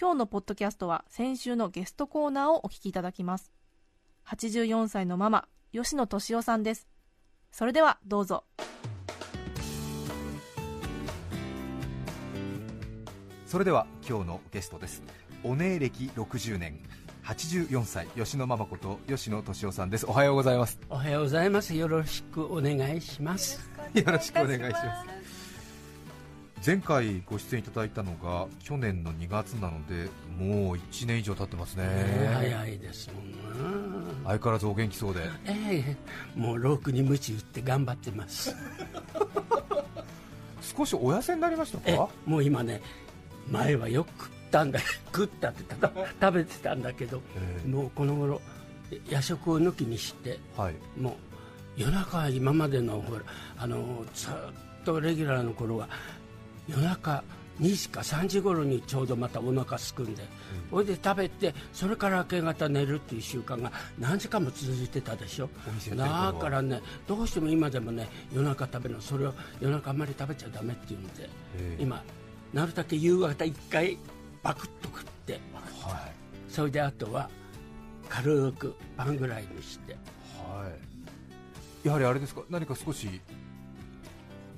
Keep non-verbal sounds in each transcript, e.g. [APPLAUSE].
今日のポッドキャストは先週のゲストコーナーをお聞きいただきます。84歳のママ吉野敏夫さんです。それではどうぞ。それでは今日のゲストです。お姉歴60年。84歳吉野ママこと吉野敏夫さんです。おはようございます。おはようございます。よろしくお願いします。よろしくお願いします前回ご出演いただいたのが去年の2月なのでもう1年以上経ってますね、早いですもんな。相変わらずお元気そうで。ええもうロークに鞭打って頑張ってます。[LAUGHS] 少しお痩せになりましたえかもう今ね、前はよく食ったんだ、食ったってただ食べてたんだけど、ええ。もうこの頃夜食を抜きにして、はい。もう夜中今までのほらあのずっとレギュラーの頃は夜中2時か3時頃にちょうどまたお腹すくんで、それで食べてそれから明け方寝るっていう習慣が何時間も続いてたでしょ？だからねどうしても今でもね夜中食べるのそれを夜中あんまり食べちゃダメっていうんで、ええ。今なるだけ夕方1回バクッと食ってはい。それであとは軽くパンぐらいにして。はい。やはりあれですか？何か少し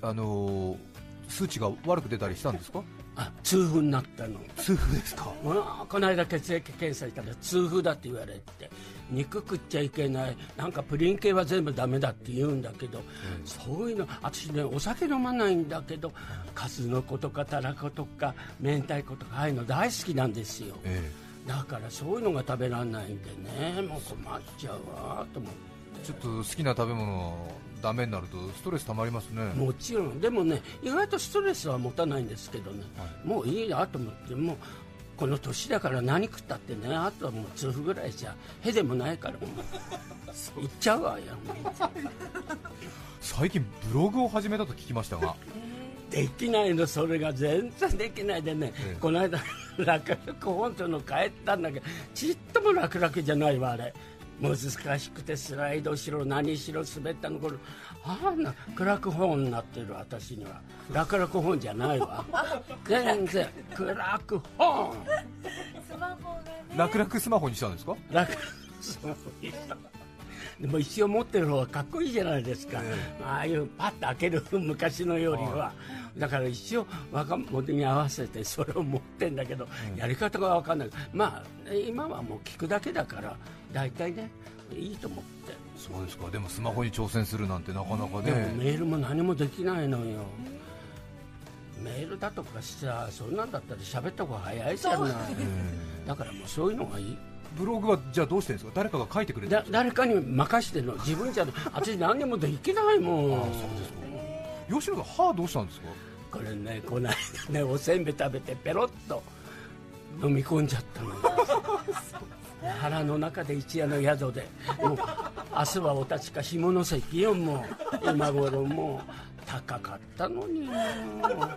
あのー数値が悪く出たりしたんですか？あ痛風になったの。痛風ですか？もうこの間血液検査したら痛風だって言われて肉食っちゃいけないなんかプリン系は全部ダメだって言うんだけど、そういうの私ねお酒飲まないんだけど数の子とかたらことか明太子とかああいうの大好きなんですよ。えだからそういうのが食べられないんでねもう困っちゃうわと思って。えちょっと好きな食べ物ダメになるとストレスたまりますね。もちろん。でもね意外とストレスは持たないんですけどね、もういいなと思ってもうこの年だから何食ったってねあとはもう痛風ぐらいじゃへでもないからもう。いっちゃうわよ最近ブログを始めたと聞きましたが。できないのそれが全然できないでね、ええ。この間楽々本当の帰ったんだけどちっとも楽々じゃないわあれ難しくてスライドしろ何しろ滑ったの頃あんなクラック本になってる私には。楽々本じゃないわ。全然クラック本楽々スマホにしたんですか？楽々そうでも一応持ってる方がかっこいいじゃないですか、ああいうパッと開ける昔のよりは、だから一応若者に合わせてそれを持ってんだけど、やり方が分かんない。まあ今はもう聞くだけだから大体ねいいと思って、そうですか。でもスマホに挑戦するなんてなかなかね。メールも何もできないのよ。メールだとかさそんなんだったら喋った方が早いじゃない。だからもうそういうのがいいブログはじゃあどうしてるんですか？誰かが書いてくれてるんだですか？誰かに任してるの。自分じゃ私何にもできないもん。吉野さん歯どうしたんですか？これねこの間ねおせんべい食べてペロッと。飲み込んじゃったのよ。[LAUGHS] 腹の中で一夜の宿で。もう明日はお立ちか下関よもう。今頃もう高かったのにもう。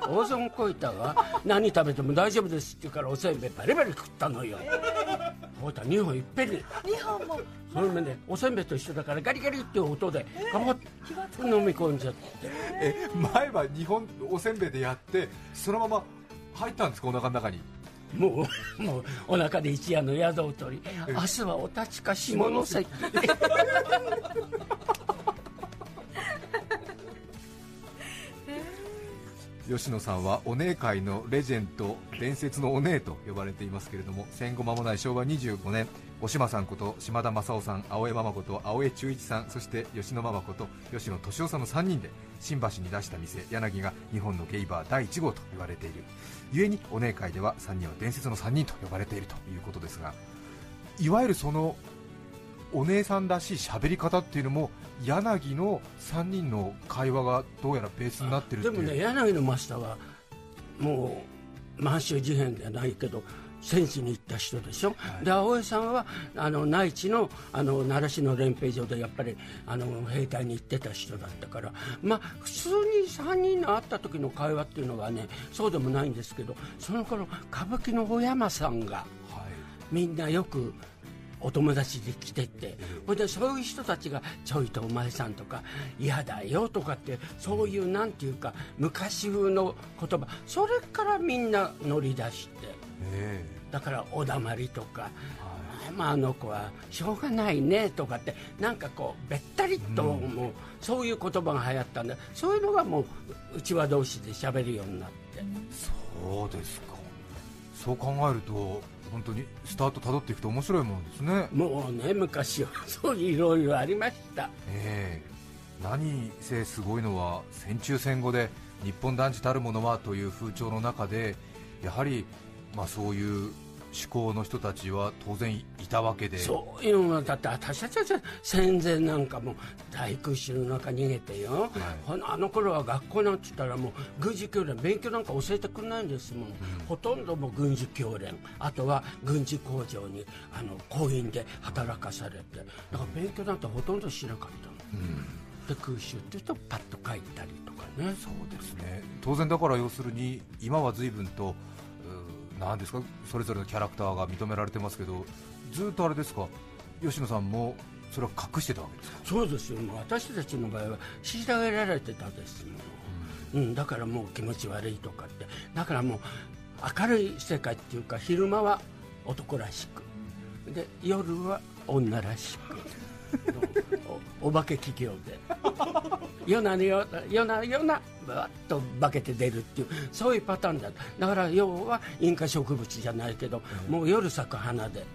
大損こいたわ。何食べても大丈夫ですって言うからおせんべいバリバリ食ったのよ。ほうた2本いっぺんに2本も。それもねおせんべいと一緒だからガリガリっていう音でガバッと飲み込んじゃって。え前は日本おせんべいでやってそのまま入ったんですかお腹の中に？もう、もう、お腹で一夜の宿を取り、明日はお立ちか下関。[LAUGHS] 吉野さんはお姉界のレジェンド伝説のお姉と呼ばれていますけれども戦後間もない昭和25年お島さんこと島田正夫さん青江ママこと青江忠一さんそして吉野ママこと吉野敏夫さんの3人で新橋に出した店柳が日本のゲイバー第1号と言われている。故にお姉界では3人は伝説の3人と呼ばれているということですがいわゆるそのお姉さんらしい喋り方っていうのも柳の3人の会話がどうやらベースになってるってでもね、柳のマスターは、もう、満州事変じゃないけど、戦地に行った人でしょ、で青江さんはあの内地のあの奈良市の練兵場でやっぱりあの兵隊に行ってた人だったから、まあ、普通に3人の会った時の会話っていうのはねそうでもないんですけどその頃歌舞伎の小山さんがはい。みんなよくお友達で来てて、ほいでそういう人たちがちょいとお前さんとか嫌だよとかってそういうなんていうか昔風の言葉。それからみんな乗り出して。えだからおだまりとか、まあ、あの子はしょうがないねとかってなんかこうべったりともうそういう言葉が流行ったんでそういうのがもううちわ同士で喋るようになって。そうですか。そう考えると本当にスタートたどっていくと面白いものですね。もうね昔は。[LAUGHS] そういろいろありました。ええ。何せすごいのは戦中戦後で日本男児たるものはという風潮の中でやはり、まあ、そういう思考の人たちは当然いたわけで。そういうのはだって私たちは戦前なんかも大空襲の中逃げてよ、ほなあの頃は学校なんて言ったらもう軍事教練勉強なんか教えてくれないんですもん、ほとんどもう軍事教練。あとは軍事工場にあの工員で働かされて。だから勉強なんてほとんどしなかったの、で空襲って言うとパッと帰ったりとかね。そうですね。当然だから要するに今は随分となんですか？それぞれのキャラクターが認められてますけどずっとあれですか？吉野さんもそれは隠してたわけですか？そうですよ。もう私たちの場合は虐げられてたですもん、うん、だからもう気持ち悪いとかって。だからもう明るい世界っていうか昼間は男らしく。で夜は女らしく。[LAUGHS] おお化け企業で。夜な夜な夜な夜なバッと化けて出るっていうそういうパターンだだから要は引火植物じゃないけど、もう夜咲く花で、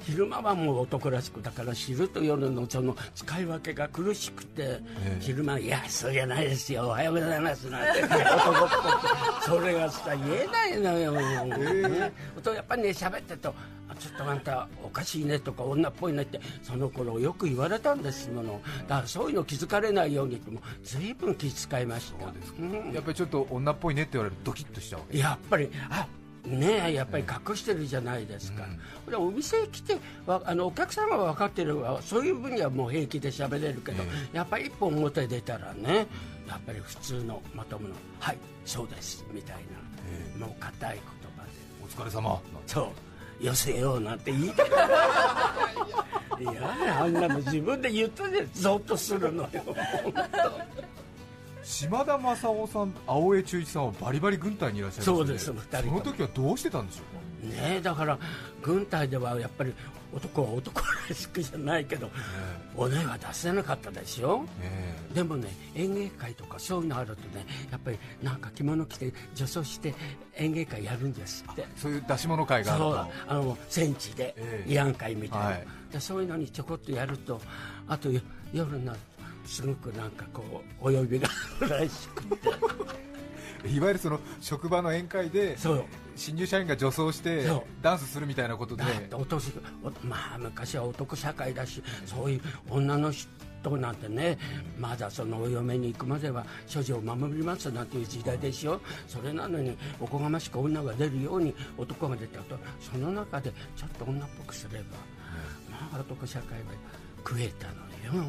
昼間はもう男らしくだから昼と夜のその使い分けが苦しくて、昼間「いやそうじゃないですよ。おはようございます」なんて。男っぽくそれがさ言えないのよ、ねとやっぱりね喋ってるとあちょっとあんたおかしいねとか女っぽいねってその頃よく言われたんですもの。だからそういうの気づかれないようにってもう随分気遣いました。うん。やっぱりちょっと女っぽいねって言われるとドキッとしちゃうやっぱりあねえやっぱり隠してるじゃないですか、これお店へ来てわあのお客様は分かってるわ。そういう分にはもう平気で喋れるけど、やっぱり一本表出たらねやっぱり普通のまともな「はいそうです」みたいな、もう硬い言葉で。お疲れ様。そう寄せようなんて言いたい。いやあんなの自分で言ってねゾッとするのよ。島田正夫さん青江忠一さんはバリバリ軍隊にいらっしゃいますそうですその時はどうしてたんでしょうか？ねえだから軍隊ではやっぱり男は男らしくじゃないけど、おねは出せなかったでしょ、えでもね演芸会とかそういうのあるとねやっぱりなんか着物着て女装して演芸会やるんですって。そういう出し物会があると。あの戦地でええ。慰安会みたいな、はい。でそういうのにちょこっとやるとあとよ夜になるとすごくなんかこうお呼びがあるらしくて。[LAUGHS] いわゆるその職場の宴会でそう新入社員が女装してダンスするみたいなことで。だってお年おまあ昔は男社会だしそういう女の人なんてねまだそのお嫁に行くまでは処女を守りますなんていう時代でしょそれなのにおこがましく女が出るように男が出たとその中でちょっと女っぽくすれば、まあ男社会は食えたのよ。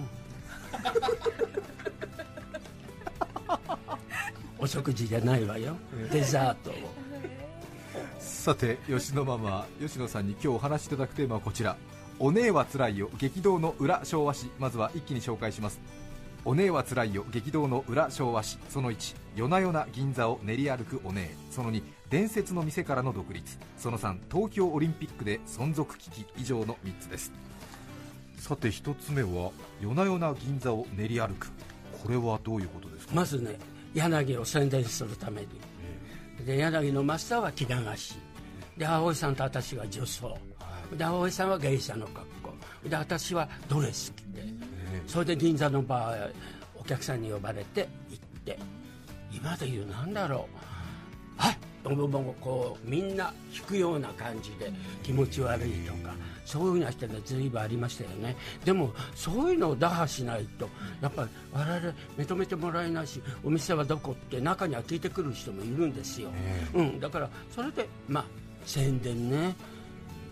[LAUGHS] お食事じゃないわよ。デザートを。さて吉野ママ吉野さんに今日お話しいただくテーマはこちら「お姉はつらいよ激動の裏昭和史」まずは一気に紹介します。お姉はつらいよ激動の裏昭和史。その1夜な夜な銀座を練り歩くお姉。その2伝説の店からの独立。その3東京オリンピックで存続危機以上の3つです。さて1つ目は夜な夜な銀座を練り歩く。これはどういうことですか？まずね柳を宣伝するためにで柳のマスターは着流し。で葵さんと私が女装。で葵さんは芸者の格好。で私はドレス着て。それで銀座のバーへお客さんに呼ばれて行って。今で言うなんだろう。はいボンボンボンこうみんな引くような感じで気持ち悪いとかそういうふうな人ねずいぶんありましたよね。でもそういうのを打破しないとやっぱり我々認めてもらえないしお店はどこって中には聞いてくる人もいるんですよ、うん、だからそれでまあ宣伝ね。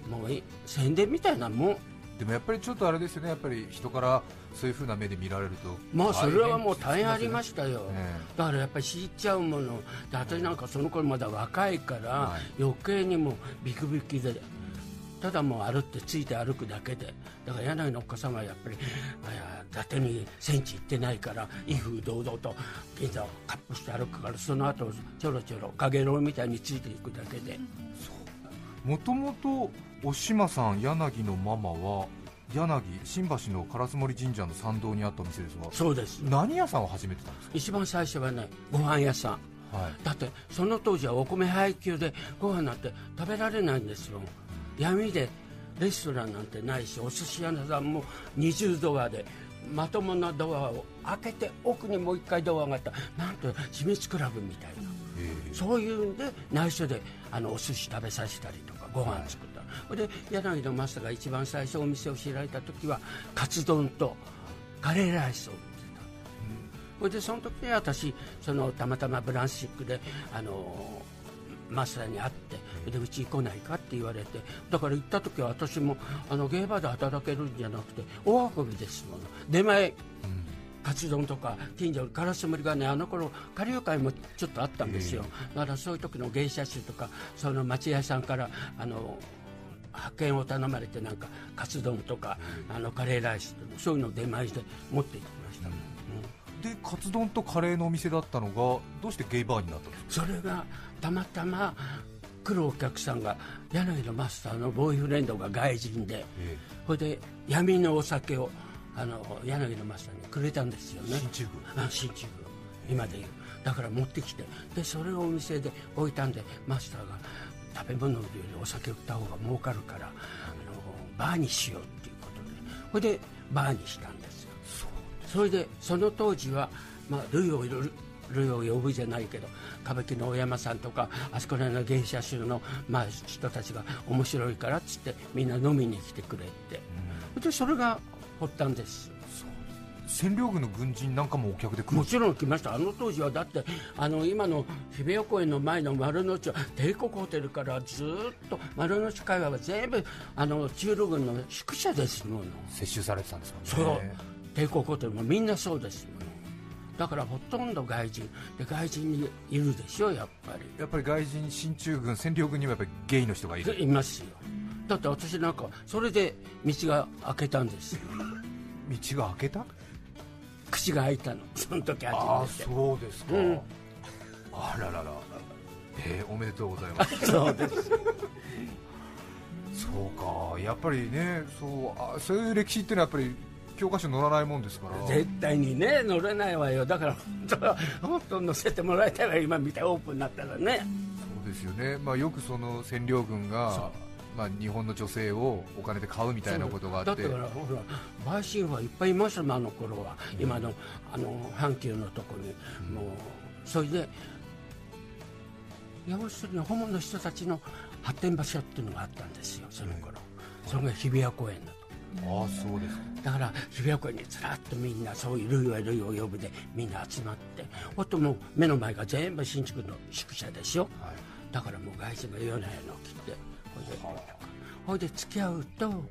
もうい。宣伝みたいなもんでもやっぱりちょっとあれですよねやっぱり人からそういう風な目で見られるとまあそれはもう大変ありましたよ、えだからやっぱり知っちゃうもので私なんかその頃まだ若いから、はい。余計にもうビクビクでただもう歩ってついて歩くだけでだから柳のおっかさんはやっぱり伊達に戦地行ってないから威風堂々と銀座をカップして歩くからその後ちょろちょろかげろうみたいについていくだけでもともとお島さん柳のママは柳新橋の烏森神社の参道にあったお店ですがそうです。何屋さんを始めてたんです一番最初はねご飯屋さん。かはい。だってその当時はお米配給でご飯なんて食べられないんですよ。闇でレストランなんてないしお寿司屋さんも二重ドアでまともなドアを開けて奥にもう一回ドアがあった。なんと秘密クラブみたいな。え。そういうんで内緒であのお寿司食べさせたりとかご飯作った、それで柳のマスターが一番最初お店を開いた時はカツ丼とカレーライスを売ってた。それでその時に私そのたまたまブランシックであのマスターに会ってでうち来ないかって言われてだから行った時は私もあのゲーバーで働けるんじゃなくて大運びですもの。出前カツ丼とか近所のカラス盛りがねあの頃下流会もちょっとあったんですよ、だからそういう時の芸者集とかその町屋さんからあの派遣を頼まれてなんかカツ丼とか、あのカレーライスとかそういうのを出前で持って行ってました、うん。でカツ丼とカレーのお店だったのがどうしてゲイバーになったんですか？それがたまたま来るお客さんが柳のマスターのボーイフレンドが外人でえそれで闇のお酒をあの柳のマスターにくれたんですよね。新今で言う。だから持ってきて。でそれをお店で置いたんでマスターが食べ物よりお酒売った方が儲かるからあのバーにしようっていうことで。それでバーにしたんですよ。それでその当時は、まあ、類を類類を呼ぶじゃないけど歌舞伎の大山さんとかあそこらの芸者衆の、まあ、人たちが面白いからっつってみんな飲みに来てくれって、でそれが発端です。占領軍の軍人なんかもお客で来る。もちろん来ました。あの当時はだってあの今の日比谷公園の前の丸の内は帝国ホテルからずーっと丸の内界隈は全部あの中路軍の宿舎ですもの。接収されてたんですそもんね。う。帝国ホテルもみんなそうですもの。だからほとんど外人。で外人にいるでしょやっぱり。やっぱり外人進駐軍占領軍にはやっぱりゲイの人がいる。いますよ。だって私なんかそれで道が開けたんですよ道が開けた？口が開いたの。その時あそうですか、うん。あららら。えーおめでとうございます。そうです。そうか。やっぱりねそうあそういう歴史っていうのはやっぱり教科書載らないもんですから。絶対にね乗れないわよ。だから本当は本当乗せてもらいたいわ今みたいオープンになったらね。そうですよね、まあ、よくその占領軍が、まあ、日本の女性をお金で買うみたいなことがあって。だからほら陪審はいっぱいいましたもんあの頃は、今のあの阪急のとこに、もうそれで要するにホモの人たちの発展場所っていうのがあったんですよその頃、それが日比谷公園だと。ああそうですか。だから日比谷公園にずらっとみんなそういう類は類を呼ぶでみんな集まって。ほんともう目の前が全部新宿の宿舎でしょ、だからもう外人が夜な夜な来てほいでほいで付き合うと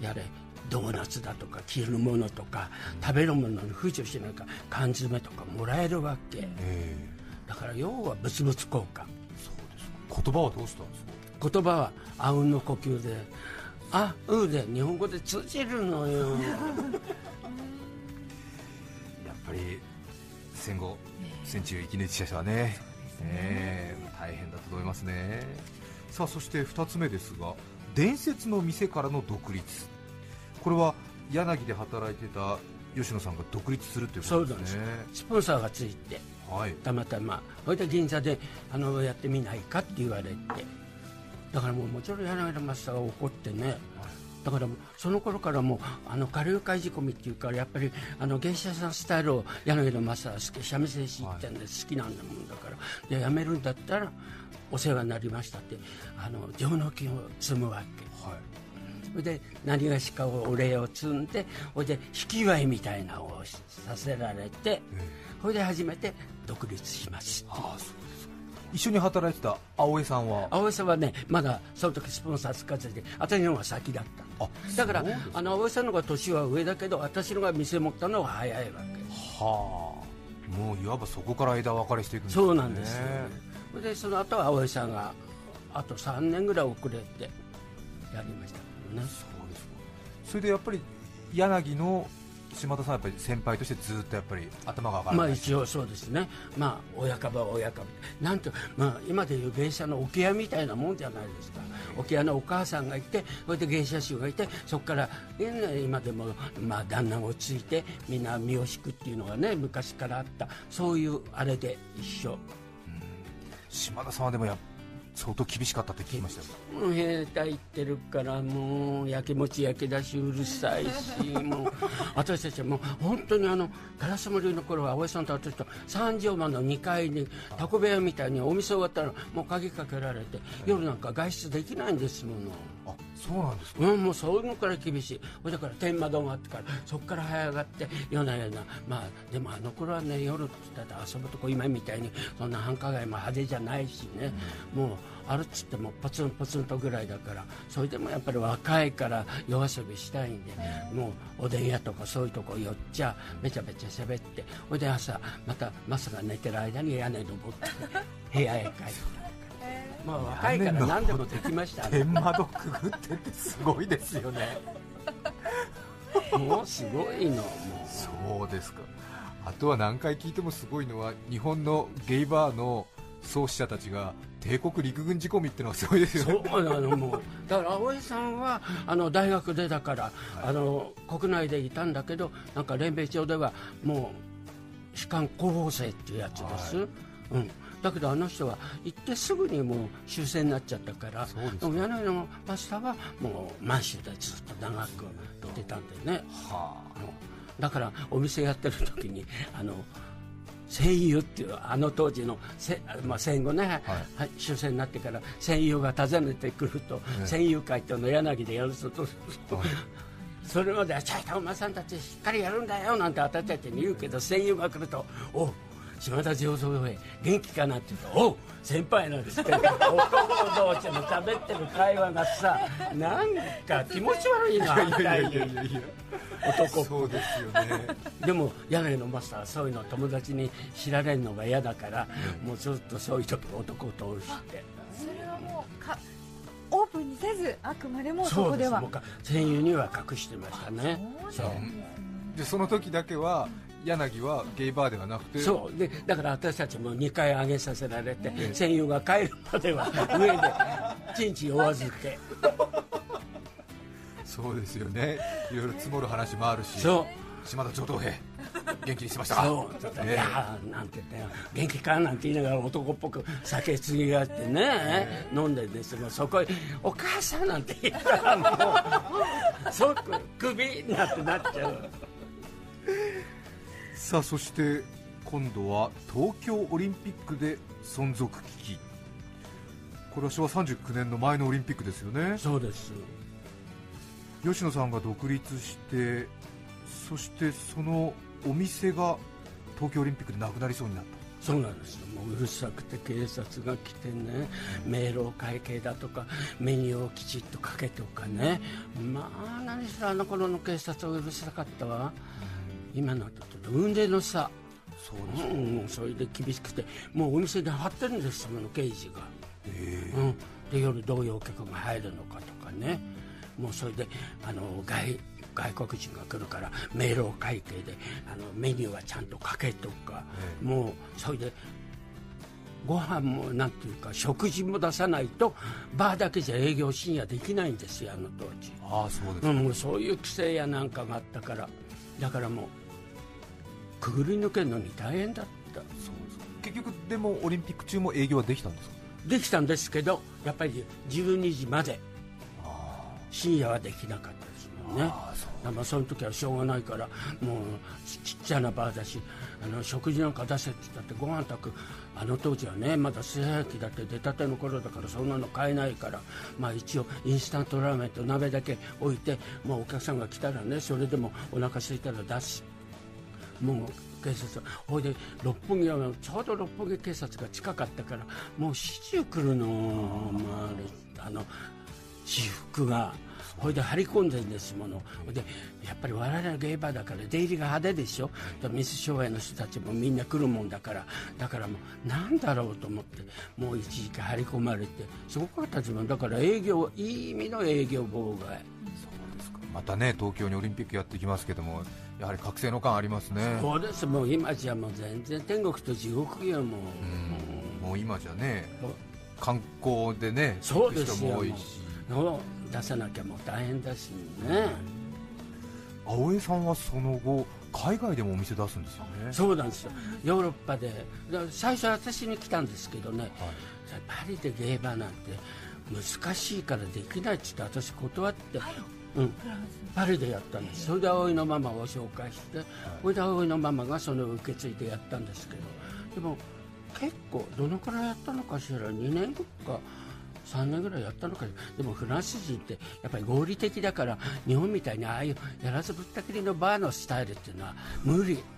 やれドーナツだとか着るものとか食べるものに不助しなんか缶詰とかもらえるわけ。えだから要は物々交換。えそうです。か言葉はどうしたんですか？言葉はあうんの呼吸であうで日本語で通じるのよ。[LAUGHS] やっぱり戦後戦中生き抜いてきた人はね、ええ。大変だと思いますねさあそして2つ目ですが伝説の店からの独立。これは柳で働いてた吉野さんが独立するということですね。スポンサーがついてはい。たまたまそれで銀座であのやってみないかって言われて。だからもうもちろん柳田マスターが怒ってねだからその頃からもうあの下流会仕込みっていうかやっぱりあの芸者さんスタイルを柳田マスターは三味線師ってんで好きなんだもんだからで辞めるんだったらお世話になりましたってあの上納金を積むわけ。はい。それで何がしかお礼を積んでそれで引き祝いみたいなのをさせられてそれで初めて独立しますああそう一緒に働いてた青江さんは？青江さんはねまだその時スポンサーつかずで私の方が先だった。あだからあの青江さんの方が年は上だけど私のが店持ったのは早いわけ。はあ。もういわばそこから枝分かれしていくんですね。そうなんですでその後は青江さんがあと3年ぐらい遅れてやりましたね。そうですか。それでやっぱり柳の島田さんはやっぱり先輩としてずっとやっぱり頭が上がらまあ一応そうですね、まあ、親かばは親かば、なんと、まあ、今でいう芸者の置屋みたいなもんじゃないですか、置屋のお母さんがいて、それで芸者衆がいて、そこから、ね今でも、まあ、旦那をついて、みんな身を敷くっていうのがね、昔からあった、そういうあれで一緒。島田さんはでもや相当厳しかったって聞きましたよもう兵隊行ってるからもうやきもち焼き出しうるさいし [LAUGHS] もう私たちはもう本当にあの烏森の頃は青江さんと私と三条間の2階にタコ部屋みたいにお店終わったらもう鍵かけられて夜なんか外出できないんですもの。あそうなんですか？うん、もうそういうのから厳しい、だから天窓があってから、そこから早上がって、夜な夜な、まあ、でもあの頃はね、夜って言ったら遊ぶとこ、今みたいに、そんな繁華街も派手じゃないしね、もう、あるっつってもポツンポツンとぐらいだから、それでもやっぱり若いから夜遊びしたいんで、もうおでん屋とかそういうとこ寄っちゃ、めちゃめちゃ喋って、ほいで朝、またマスが寝てる間に屋根登って、[LAUGHS] 部屋へ帰って。まあ若いから何でもできました。ね。天窓くぐってってすごいですよね。もうすごいのもう。そうですか。あとは何回聞いてもすごいのは日本のゲイバーの創始者たちが帝国陸軍仕込みってのはすごいですよね。そうなのもう。だから青江さんはあの大学でだから、あの国内でいたんだけどなんか連盟町ではもう士官候補生っていうやつです、うんだけどあの人は行ってすぐにもう終戦になっちゃったからそうですか。も柳のマスターはもう満州でずっと長く来てたんでね。はあ。のだからお店やってる時に [LAUGHS] あの戦友っていうあの当時のせ、まあ、戦後ね、はい。終戦になってから戦友が訪ねてくると、ええ。戦友会っていうのを柳でやると、はい。[LAUGHS] それまではちょいとお前さんたちしっかりやるんだよなんて私たちに言うけど戦友が来るとおう島田上層兵元気かなって言うとおう先輩なんです。って男同士の喋ってる会話がさなんか気持ち悪いなみたいに。男そうですよね。でも柳のマスターはそういうの友達に知られるのが嫌だから、もうずっとそういう時男を通して。それはもうかオープンにせずあくまでもそこでは。もうか戦友には隠してましたね。そう。でその時だけは柳はゲイバーではなくてそう。でだから私たちも2回上げさせられて、戦友が帰るまでは上でちんちんお預け。[LAUGHS] そうですよね。いろいろ積もる話もあるしそう。島田上等兵元気にしてましたか？そう。ちょっとねいやーなんて言ってよ。元気かなんて言いながら男っぽく酒継ぎがあってね、飲んでですよ。そこへ「お母さん」なんて言ったらもう即クビになってなっちゃうさあそして今度は東京オリンピックで存続危機。これは昭和39年の前のオリンピックですよね。そうです。吉野さんが独立してそしてそのお店が東京オリンピックでなくなりそうになった。そうなんですよ。もううるさくて警察が来てね。明朗会計だとかメニューをきちっとかけとかね。まあ何しろあの頃の警察はうるさかったわ。今のとちょっと運命の差そうですうん、それで厳しくてもうお店で張ってるんですその刑事が、うん、で夜どういうお客が入るのかとかねもうそれであの外外国人が来るから明朗会計であのメニューはちゃんとかけとか、もうそれでご飯もなんていうか食事も出さないとバーだけじゃ営業深夜できないんですよあの当時。ああそうですうん、もうそういう規制やなんかがあったからだからもうくぐり抜けるのに大変だった。そうです結局でもオリンピック中も営業はできたんですか？できたんですけどやっぱり12時まで深夜はできなかったですもんね。ああそまあその時はしょうがないからもうちちっちゃなバーだしあの食事なんか出せって言ったってご飯炊くあの当時はねまだ炊飯器だって出たての頃だからそんなの買えないからまあ一応インスタントラーメンと鍋だけ置いてもうお客さんが来たらねそれでもお腹空いたら出すもう警察ほいで六本木はちょうど六本木警察が近かったからもう始終来るの、まあ、あの私服がほいで張り込んでるんですもの。ほいでやっぱり我々のゲイバーだから出入りが派手でしょ？で水商売の人たちもみんな来るもんだから。だからもうなんだろうと思ってもう一時期張り込まれてすごかった自分だから営業いい意味の営業妨害。またね東京にオリンピックやってきますけどもやはり覚醒の感ありますね。そうです。もう今じゃもう全然天国と地獄よもう、うん。もう今じゃね観光でねそうですよ。多いしの出さなきゃもう大変だしね。青江さんはその後海外でもお店出すんですよね。そうなんですよ。ヨーロッパで。だ最初私に来たんですけどね、パリでゲーバーなんて難しいからできないっつって私断って、うん、パリでやったんです。それで葵のママを紹介してそれで葵のママがそれを受け継い。でやったんですけどでも結構どのくらいやったのかしら2年か3年ぐらいやったのかでもフランス人ってやっぱり合理的だから日本みたいにああいうやらずぶったくりのバーのスタイルっていうのは無理。[LAUGHS]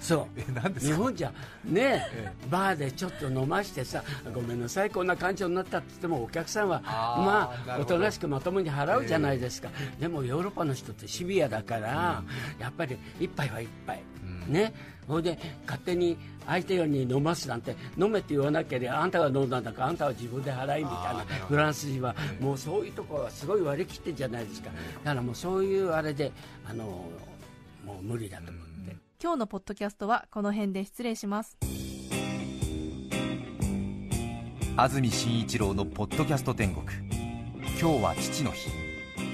そう。日本じゃねえ。バーでちょっと飲ましてさごめんなさいこんな感情になったって言ってもお客さんはまあおとなしくまともに払うじゃないですか、でもヨーロッパの人ってシビアだから、やっぱり一杯は一杯、ね。ほいで勝手に相手よりに飲ますなんて飲めって言わなければあんたが飲んだんだからあんたは自分で払いみたいなフランス人はもうそういうところはすごい割り切ってんじゃないですか。だからもうそういうあれであのもう無理だと思って。今日のポッドキャストはこの辺で失礼します。安住紳一郎の「ポッドキャスト天国」今日は父の日。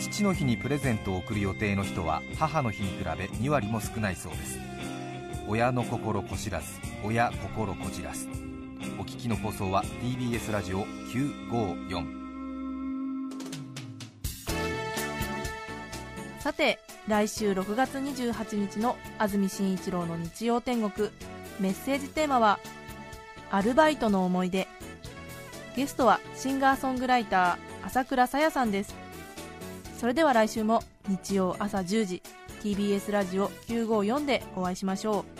父の日にプレゼントを贈る予定の人は母の日に比べ2割も少ないそうです親の心こしらず親心こじらす。お聞きの放送は TBS ラジオ954さて来週6月28日の安住紳一郎の日曜天国。メッセージテーマは「アルバイトの思い出」ゲストはシンガーソングライター朝倉さやさんです。それでは来週も日曜朝10時 TBS ラジオ954でお会いしましょう。